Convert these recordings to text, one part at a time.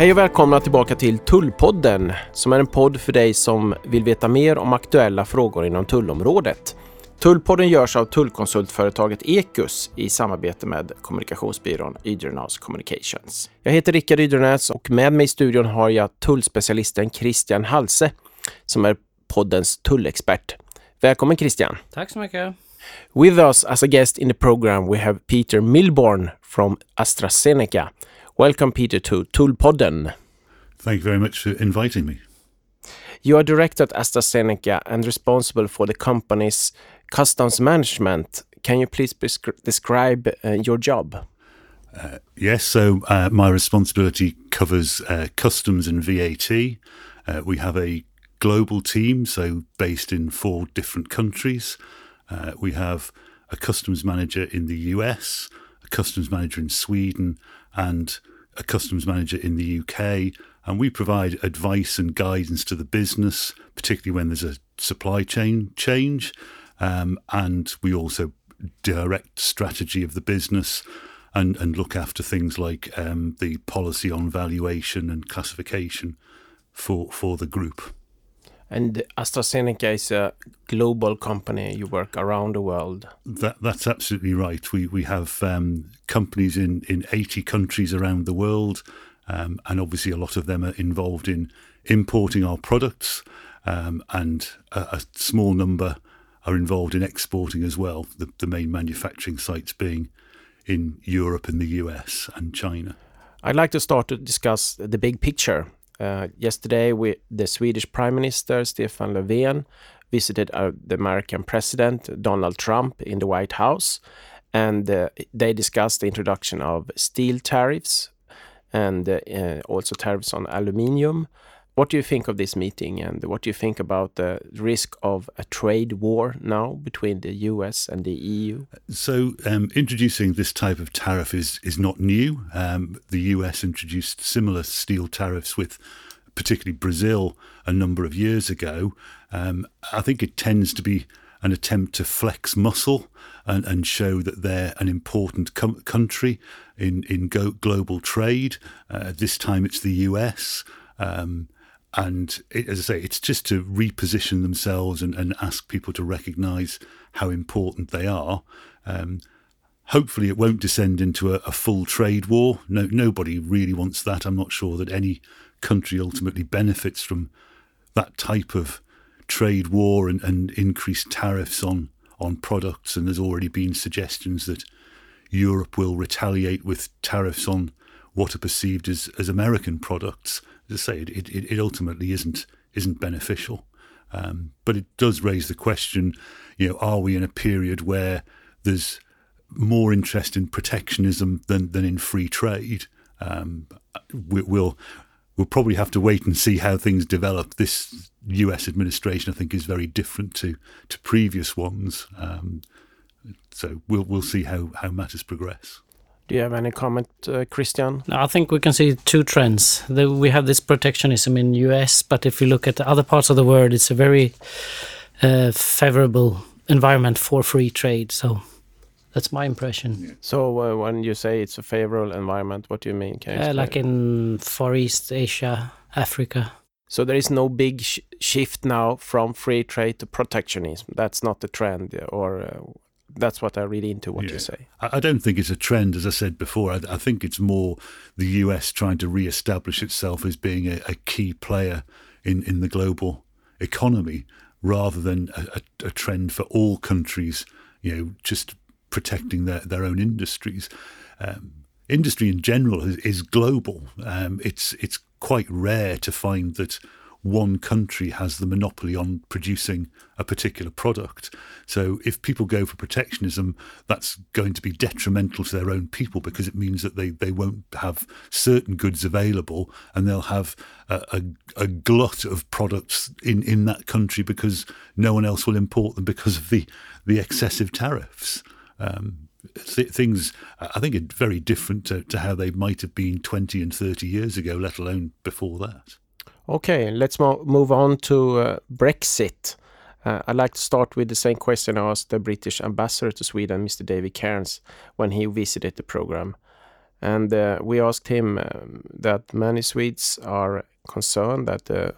Hej och välkomna tillbaka till Tullpodden som är en podd för dig som vill veta mer om aktuella frågor inom tullområdet. Tullpodden görs av tullkonsultföretaget Ekus i samarbete med kommunikationsbyrån Ydrenäs Communications. Jag heter Rickard Ydrenäs och med mig i studion har jag tullspecialisten Christian Halse som är poddens tullexpert. Välkommen Christian! Tack så mycket! With us as a guest in the program we have Peter Milborn from AstraZeneca. Welcome Peter to Tullpodden. Thank you very much for inviting me. You are director at AstraZeneca and responsible for the company's customs management. Can you please describe uh, your job? Uh, yes, so uh, my responsibility covers uh, customs and VAT. Uh, we have a global team, so based in four different countries. Uh, we have a customs manager in the US, a customs manager in Sweden, and a customs manager in the UK. And we provide advice and guidance to the business, particularly when there's a supply chain change. Um, and we also direct strategy of the business and, and look after things like um, the policy on valuation and classification for, for the group. And AstraZeneca is a global company. You work around the world. That, that's absolutely right. We we have um, companies in, in 80 countries around the world, um, and obviously a lot of them are involved in importing our products, um, and a, a, small number are involved in exporting as well. The, the main manufacturing sites being in Europe and the US and China. I'd like to start to discuss the big picture yesterday, we, the Swedish Prime Minister Stefan Löfven visited uh, the American President Donald Trump in the White House, and uh, they discussed the introduction of steel tariffs and uh, uh, also tariffs on aluminium. What do you think of this meeting, and what do you think about the risk of a trade war now between the US and the EU? So, um, introducing this type of tariff is is not new. Um, the US introduced similar steel tariffs with, particularly Brazil, a number of years ago. Um, I think it tends to be an attempt to flex muscle and, and show that they're an important country in in global trade. Uh, this time, it's the US. Um, and it, as I say, it's just to reposition themselves and, and ask people to recognise how important they are. Um, hopefully, it won't descend into a, a, full trade war. No, nobody really wants that. I'm not sure that any country ultimately benefits from that type of trade war and, and increased tariffs on on products. And there's already been suggestions that Europe will retaliate with tariffs on what are perceived as, as American products as I say, it, it, it ultimately isn't isn't beneficial. Um, but it does raise the question: you know, are we in a period where there's more interest in protectionism than than in free trade? Um, we, we'll we'll probably have to wait and see how things develop. This U.S. administration, I think, is very different to to previous ones. Um, so we'll we'll see how how matters progress. Do you have any comment, uh, Christian? I think we can see two trends. The, we have this protectionism in US, but if you look at the other parts of the world, it's a very uh, favorable environment for free trade. So that's my impression. So uh, when you say it's a favorable environment, what do you mean? Can you like in Far East Asia, Africa. So there is no big sh shift now from free trade to protectionism. That's not the trend, or uh, that's what I read into what yeah. you say. I don't think it's a trend, as I said before. I, I think it's more the US trying to re-establish itself as being a, a key player in, in the global economy, rather than a, a, a, trend for all countries, you know, just protecting their, their own industries. Um, industry in general is, is global. Um, it's it's quite rare to find that one country has the monopoly on producing a particular product. So if people go for protectionism, that's going to be detrimental to their own people because it means that they, they won't have certain goods available and they'll have a, a, a glut of products in, in that country because no one else will import them because of the, the excessive tariffs. Um, th- things I think are very different to, to how they might have been 20 and 30 years ago, let alone before that. Okay, let's mo move on to uh, Brexit. Uh, I'd like to start with the same question I asked the British ambassador to Sweden, Mr. David Cairns, when he visited the program. And uh, we asked him um, that many Swedes are concerned that uh,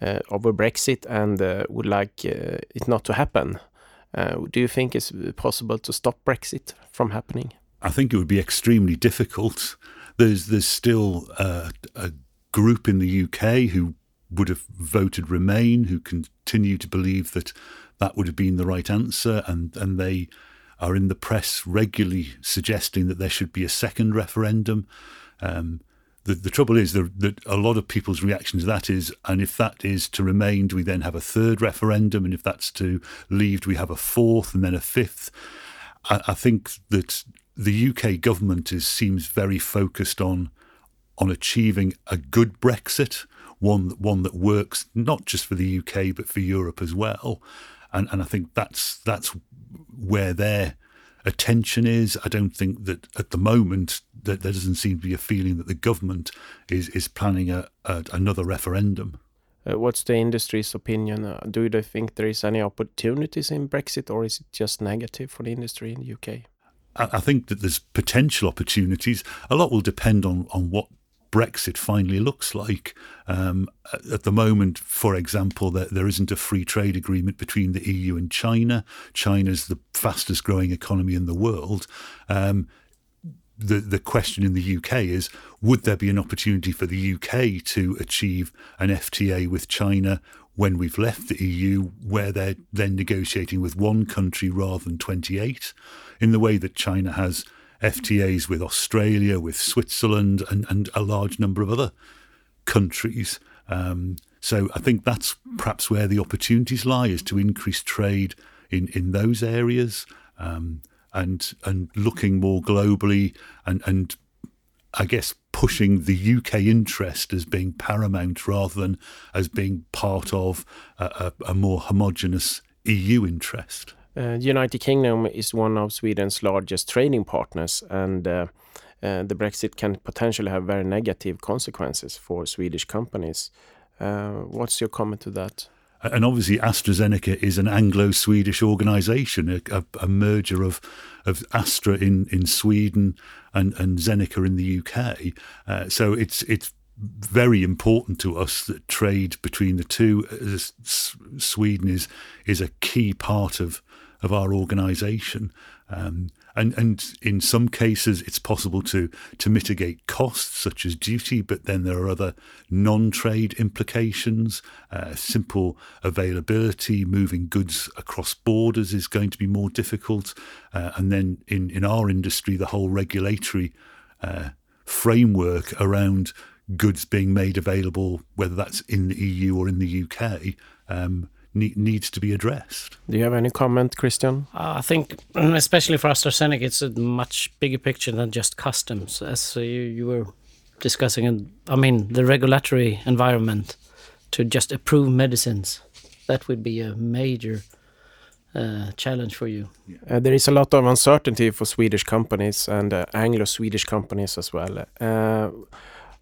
uh, over Brexit and uh, would like it not to happen. Do you think it's possible to stop Brexit from happening? I think it would be extremely difficult. There's there's still a group in the UK who would have voted Remain, who continue to believe that that would have been the right answer, and and they are in the press regularly suggesting that there should be a second referendum. Um, the, the trouble is that a lot of people's reaction to that is, and if that is to remain, do we then have a third referendum? And if that's to leave, do we have a fourth and then a fifth? I, I think that the UK government is seems very focused on on achieving a good Brexit, one one that works not just for the UK but for Europe as well. And and I think that's that's where their attention is. I don't think that at the moment that there doesn't seem to be a feeling that the government is is planning a, a another referendum. Uh, what's the industry's opinion? Uh, do they think there is any opportunities in Brexit, or is it just negative for the industry in the UK? I, I think that there's potential opportunities. A lot will depend on on what Brexit finally looks like. Um, at the moment, for example, there, there isn't a free trade agreement between the EU and China. China's the fastest growing economy in the world. Um, the the question in the UK is would there be an opportunity for the UK to achieve an FTA with China when we've left the EU where they're then negotiating with one country rather than 28 in the way that China has FTAs with Australia with Switzerland and and a large number of other countries um, so I think that's perhaps where the opportunities lie is to increase trade in in those areas um, and and looking more globally and and I guess pushing the UK interest as being paramount rather than as being part of a, a, a more homogenous EU interest. Uh, United Kingdom is one of Sweden's largest trading partners, and uh, uh, the Brexit can potentially have very negative consequences for Swedish companies. What's your comment to that? and obviously AstraZeneca is an Anglo-Swedish organisation, a, a, a, merger of of Astra in, in Sweden and, and Zeneca in the UK. Uh, so it's it's very important to us that trade between the two. Sweden is is a key part of of our organisation. Um, and and in some cases it's possible to to mitigate costs such as duty, but then there are other non-trade implications. Uh, simple availability, moving goods across borders is going to be more difficult, uh, and then in in our industry, the whole regulatory uh, framework around goods being made available, whether that's in the EU or in the UK. Um, needs to be addressed. Do you have any comment, Christian? Uh, I think, especially for AstraZeneca, it's a much bigger picture than just customs, as you, you were discussing. And I mean, the regulatory environment to just approve medicines, that would be a major uh, challenge for you. Uh, there is a lot of uncertainty for Swedish companies and uh, Anglo-Swedish companies as well. Uh,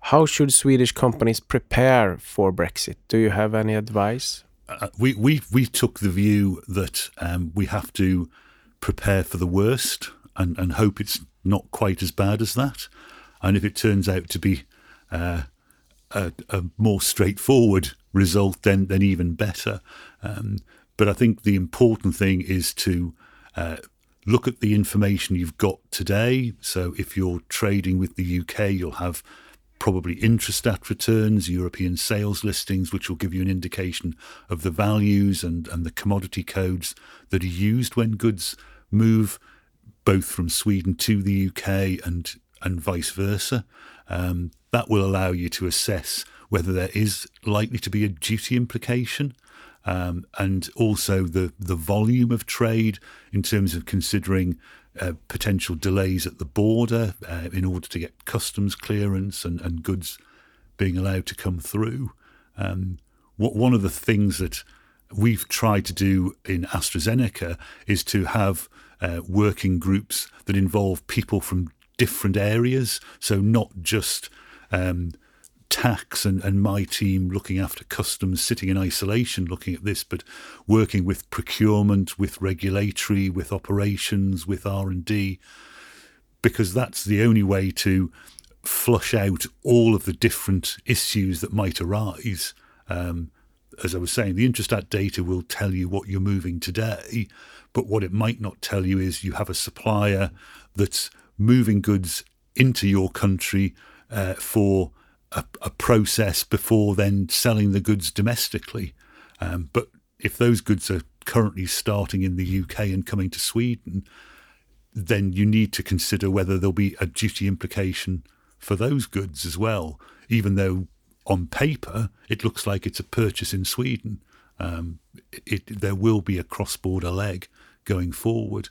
how should Swedish companies prepare for Brexit? Do you have any advice? Uh, we we we took the view that um, we have to prepare for the worst and, and hope it's not quite as bad as that. And if it turns out to be uh, a, a, more straightforward result, then then even better. Um, but I think the important thing is to uh, look at the information you've got today. So if you're trading with the UK, you'll have probably Intrastat returns, European sales listings, which will give you an indication of the values and, and the commodity codes that are used when goods move both from Sweden to the UK and and vice versa. Um, that will allow you to assess whether there is likely to be a duty implication. Um, and also the the volume of trade in terms of considering uh, potential delays at the border uh, in order to get customs clearance and, and goods being allowed to come through. Um, what, one of the things that we've tried to do in AstraZeneca is to have uh, working groups that involve people from different areas. So, not just um, tax and, and my team looking after customs, sitting in isolation looking at this, but working with procurement, with regulatory, with operations, with R and D, because that's the only way to flush out all of the different issues that might arise. Um, as I was saying, the Intrastat data will tell you what you're moving today, but what it might not tell you is you have a supplier that's moving goods into your country uh, for a, a, process before then selling the goods domestically. Um, but if those goods are currently starting in the UK and coming to Sweden, then you need to consider whether there'll be a duty implication for those goods as well, even though on paper it looks like it's a purchase in Sweden. Um, it, there will be a cross border leg going forward.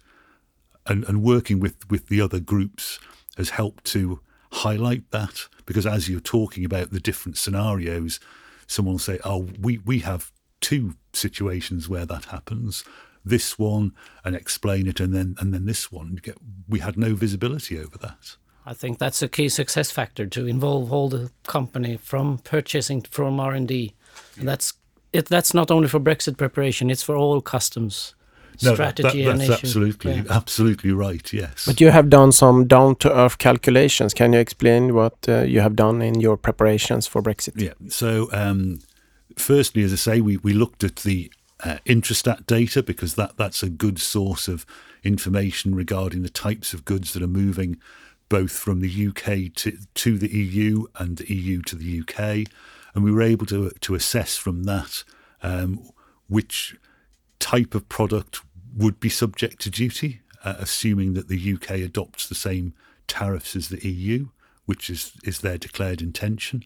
And, and working with, with the other groups has helped to highlight that because as you're talking about the different scenarios, someone will say, "Oh, we we have two situations where that happens." This one and explain it, and then and then this one. We had no visibility over that. I think that's a key success factor to involve all the company from purchasing from R and D. And that's it. That's not only for Brexit preparation; it's for all customs no, strategy that, that, that's absolutely yeah. absolutely right. Yes. But you have done some down to earth calculations. Can you explain what uh, you have done in your preparations for Brexit? Yeah. So, um, firstly, as I say, we we looked at the uh, Intrastat data because that that's a good source of information regarding the types of goods that are moving both from the UK to to the EU and the EU to the UK, and we were able to to assess from that um, which type of product would be subject to duty, uh, assuming that the UK adopts the same tariffs as the EU, which is, is their declared intention,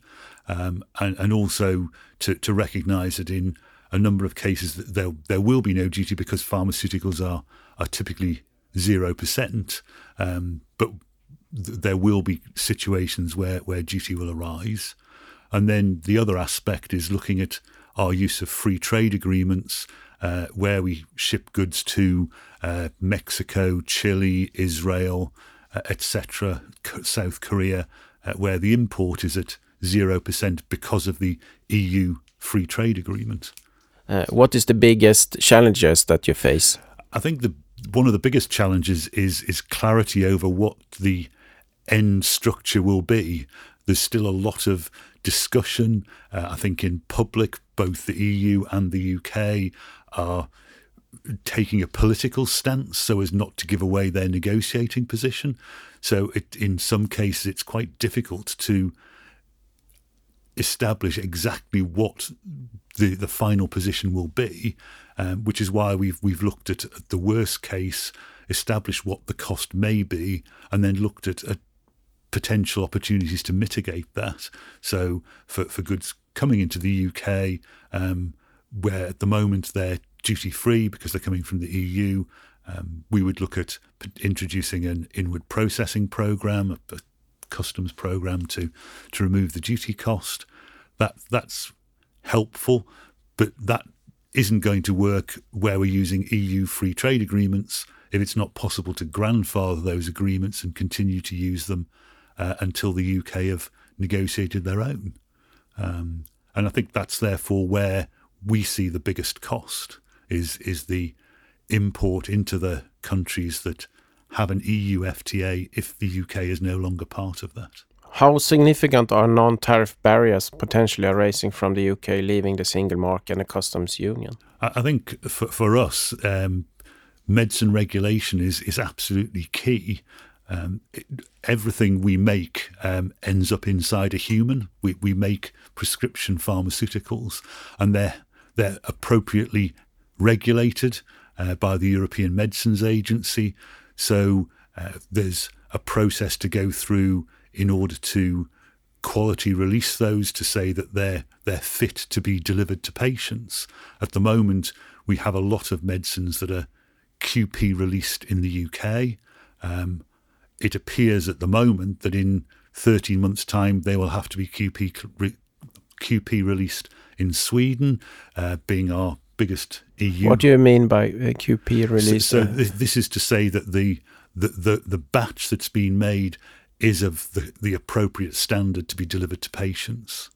um, and, and also to, to recognise that in a number of cases that there there will be no duty because pharmaceuticals are are typically zero percent, um, but th- there will be situations where where duty will arise, and then the other aspect is looking at our use of free trade agreements uh, where we ship goods to uh, Mexico, Chile, Israel, uh, etc., South Korea, uh, where the import is at 0% because of the EU free trade agreement. Uh, what is the biggest challenges that you face? I think the one of the biggest challenges is is clarity over what the end structure will be. There's still a lot of discussion, uh, I think, in public, both the EU and the UK are taking a political stance so as not to give away their negotiating position. So, it, in some cases, it's quite difficult to establish exactly what the, the final position will be, um, which is why we've we've looked at, at the worst case, established what the cost may be, and then looked at, at potential opportunities to mitigate that. So, for, for goods coming into the UK, um, where at the moment they're duty free because they're coming from the EU. Um, we would look at introducing an inward processing program, a, a, customs program to to remove the duty cost. That that's helpful, but that isn't going to work where we're using EU free trade agreements if it's not possible to grandfather those agreements and continue to use them uh, until the UK have negotiated their own. Um, and I think that's therefore where we see the biggest cost is is the import into the countries that have an EU FTA if the UK is no longer part of that. How significant are non-tariff barriers potentially arising from the UK leaving the single market and the customs union? I think for, for us, um, medicine regulation is is absolutely key. Um, it, everything we make um, ends up inside a human. We we make prescription pharmaceuticals, and they're they're appropriately regulated uh, by the European Medicines Agency. So uh, there's a process to go through in order to quality release those to say that they're they're fit to be delivered to patients. At the moment, we have a lot of medicines that are QP released in the UK. Um, it appears at the moment that in 13 months' time they will have to be QP QP released in Sweden, uh, being our biggest EU. What do you mean by uh, QP release? So, so this is to say that the, the, the, the batch that's been made is of the, the appropriate standard to be delivered to patients.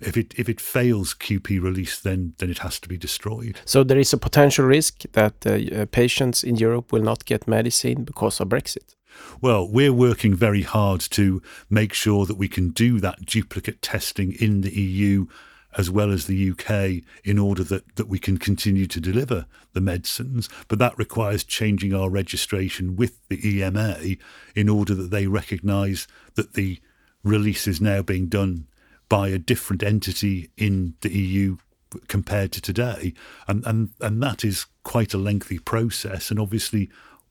If it if it fails QP release, then then it has to be destroyed. So there is a potential risk that uh, uh, patients in Europe will not get medicine because of Brexit. Well, we're working very hard to make sure that we can do that duplicate testing in the EU as well as the UK in order that, that we can continue to deliver the medicines. But that requires changing our registration with the EMA in order that they recognise that the release is now being done by a different entity in the EU compared to today. And, and, and that is quite a lengthy process. And obviously,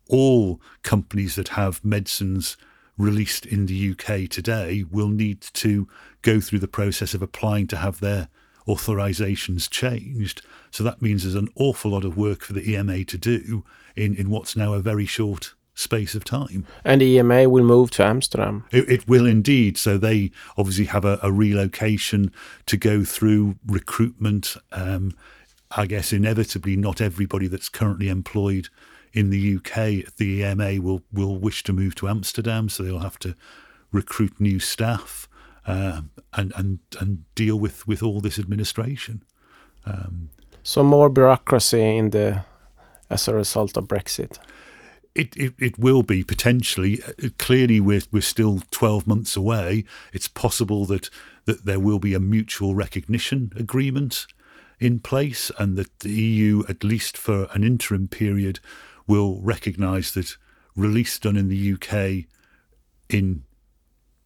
all companies that have medicines released in the UK today will need to go through the process of applying to have their authorizations changed. So that means there's an awful lot of work for the EMA to do in, in what's now a very short space of time. And the EMA will move to Amsterdam. It, it will indeed. So they obviously have a, a relocation to go through recruitment. Um, I guess inevitably, not everybody that's currently employed in the UK, the EMA will will wish to move to Amsterdam, so they'll have to recruit new staff uh, and and and deal with with all this administration. Um, so more bureaucracy in the as a result of Brexit. It, it, it will be potentially. Uh, clearly, we're we're still twelve months away. It's possible that that there will be a mutual recognition agreement in place, and that the EU, at least for an interim period, will recognise that release done in the UK in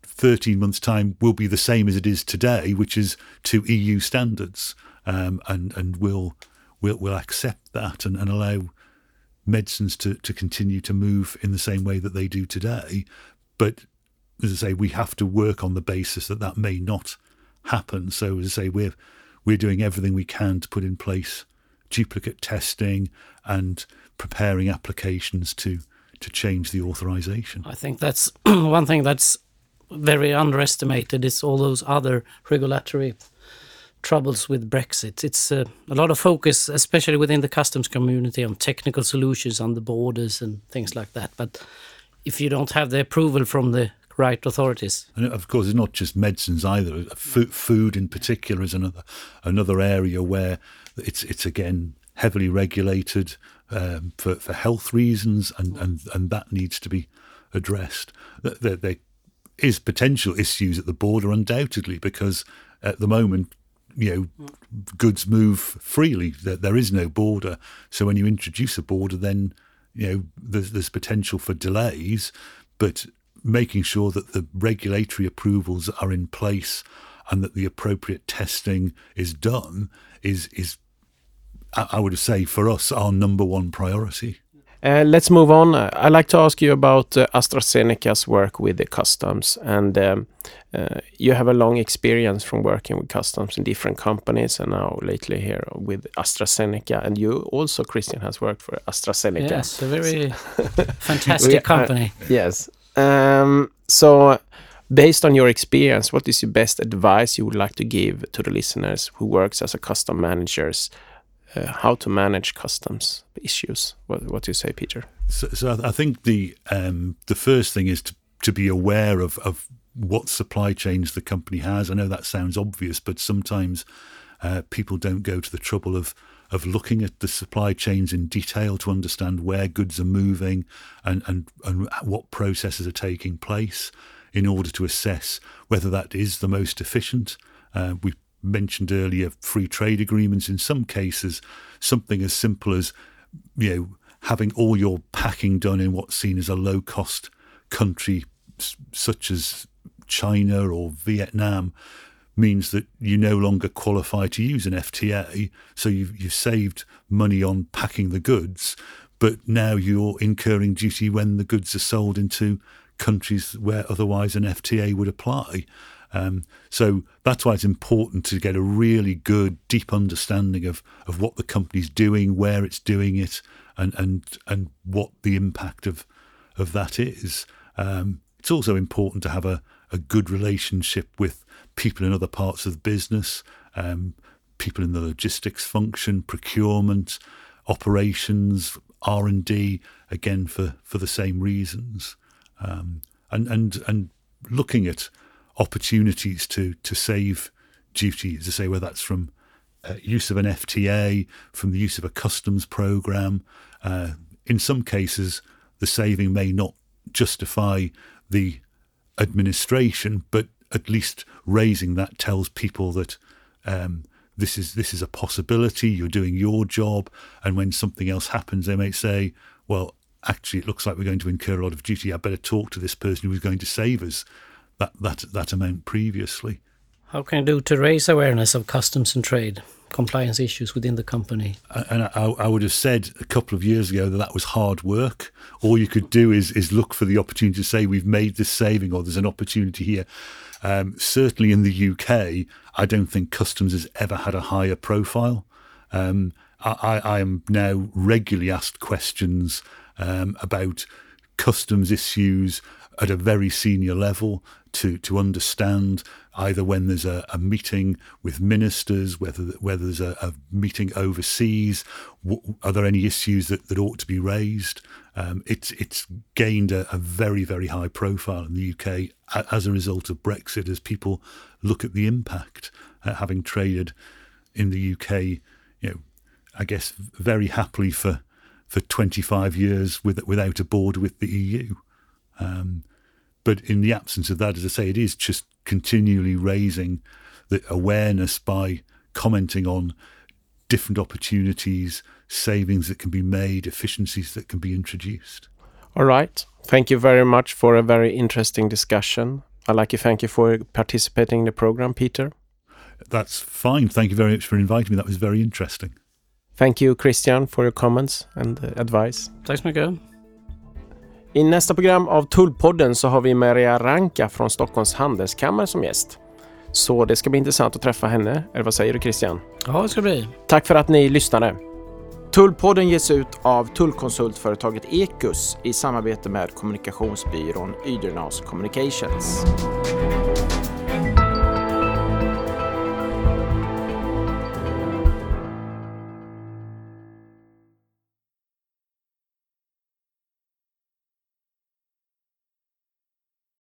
13 months' time will be the same as it is today, which is to EU standards, um, and and will will will accept that and, and allow medicines to, to continue to move in the same way that they do today. But as I say, we have to work on the basis that that may not happen. So as I say, we're we're doing everything we can to put in place duplicate testing and preparing applications to to change the authorization. I think that's one thing that's very underestimated is all those other regulatory troubles with Brexit. It's uh, a lot of focus, especially within the customs community, on technical solutions on the borders and things like that. But if you don't have the approval from the right authorities, and of course, it's not just medicines either. Food, food in particular, is another another area where it's it's again heavily regulated um, for for health reasons, and, and and that needs to be addressed. There, there is potential issues at the border, undoubtedly, because at the moment, you know, goods move freely. There, there is no border. So when you introduce a border, then you know there's, there's potential for delays, but making sure that the regulatory approvals are in place and that the appropriate testing is done is is I would say for us our number one priority. Uh, let's move on. Uh, I'd like to ask you about uh, AstraZeneca's work with the customs. And um, uh, you have a long experience from working with customs in different companies and now lately here with AstraZeneca. And you also, Christian, has worked for AstraZeneca. Yes, a very fantastic company. yes. Um, so, based on your experience, what is your best advice you would like to give to the listeners who works as a custom managers uh, how to manage customs issues. What, what do you say, Peter? So, so I think the um, the first thing is to to be aware of of what supply chains the company has. I know that sounds obvious, but sometimes uh, people don't go to the trouble of of looking at the supply chains in detail to understand where goods are moving and, and, and what processes are taking place in order to assess whether that is the most efficient. Uh, we mentioned earlier free trade agreements. In some cases, something as simple as you know having all your packing done in what's seen as a low cost country such as China or Vietnam means that you no longer qualify to use an FTA. So you've, you've saved money on packing the goods, but now you're incurring duty when the goods are sold into countries where otherwise an FTA would apply. Um, so that's why it's important to get a really good, deep understanding of, of what the company's doing, where it's doing it, and and and what the impact of of that is. Um, it's also important to have a, a good relationship with people in other parts of the business, um, people in the logistics function, procurement, operations, R and D. Again, for for the same reasons, um, and and and looking at opportunities to to save duty, as I say, whether that's from uh, use of an FTA, from the use of a customs program. Uh, in some cases, the saving may not justify the administration, but at least raising that tells people that um, this is this is a possibility. You're doing your job, and when something else happens, they may say, "Well, actually, it looks like we're going to incur a lot of duty. I better talk to this person who was going to save us that that that amount previously." How can you do to raise awareness of customs and trade compliance issues within the company? And I, I, would have said a couple of years ago that that was hard work. All you could do is is look for the opportunity to say we've made this saving or there's an opportunity here. Um, certainly in the UK, I don't think customs has ever had a higher profile. Um, I, I, am now regularly asked questions um, about customs issues at a very senior level to to understand either when there's a, a meeting with ministers, whether whether there's a, a meeting overseas, w- are there any issues that, that ought to be raised? Um, it's it's gained a, a, very very high profile in the UK as a result of Brexit, as people look at the impact, uh, having traded in the UK, you know, I guess very happily for for 25 years with, without a border with the EU. Um, but in the absence of that, as I say, it is just continually raising the awareness by commenting on different opportunities, savings that can be made, efficiencies that can be introduced. All right. Thank you very much for a very interesting discussion. I'd like to thank you for participating in the program, Peter. That's fine. Thank you very much for inviting me. That was very interesting. Thank you, Christian, for your comments and uh, advice. Thanks, så mycket. I nästa program av Tullpodden så har vi Maria Ranka från Stockholms Handelskammare som gäst. Så det ska bli intressant att träffa henne, eller vad säger du Christian? Ja, det ska bli. Tack för att ni lyssnade. Tullpodden ges ut av tullkonsultföretaget Ekus i samarbete med kommunikationsbyrån Ydernas Communications.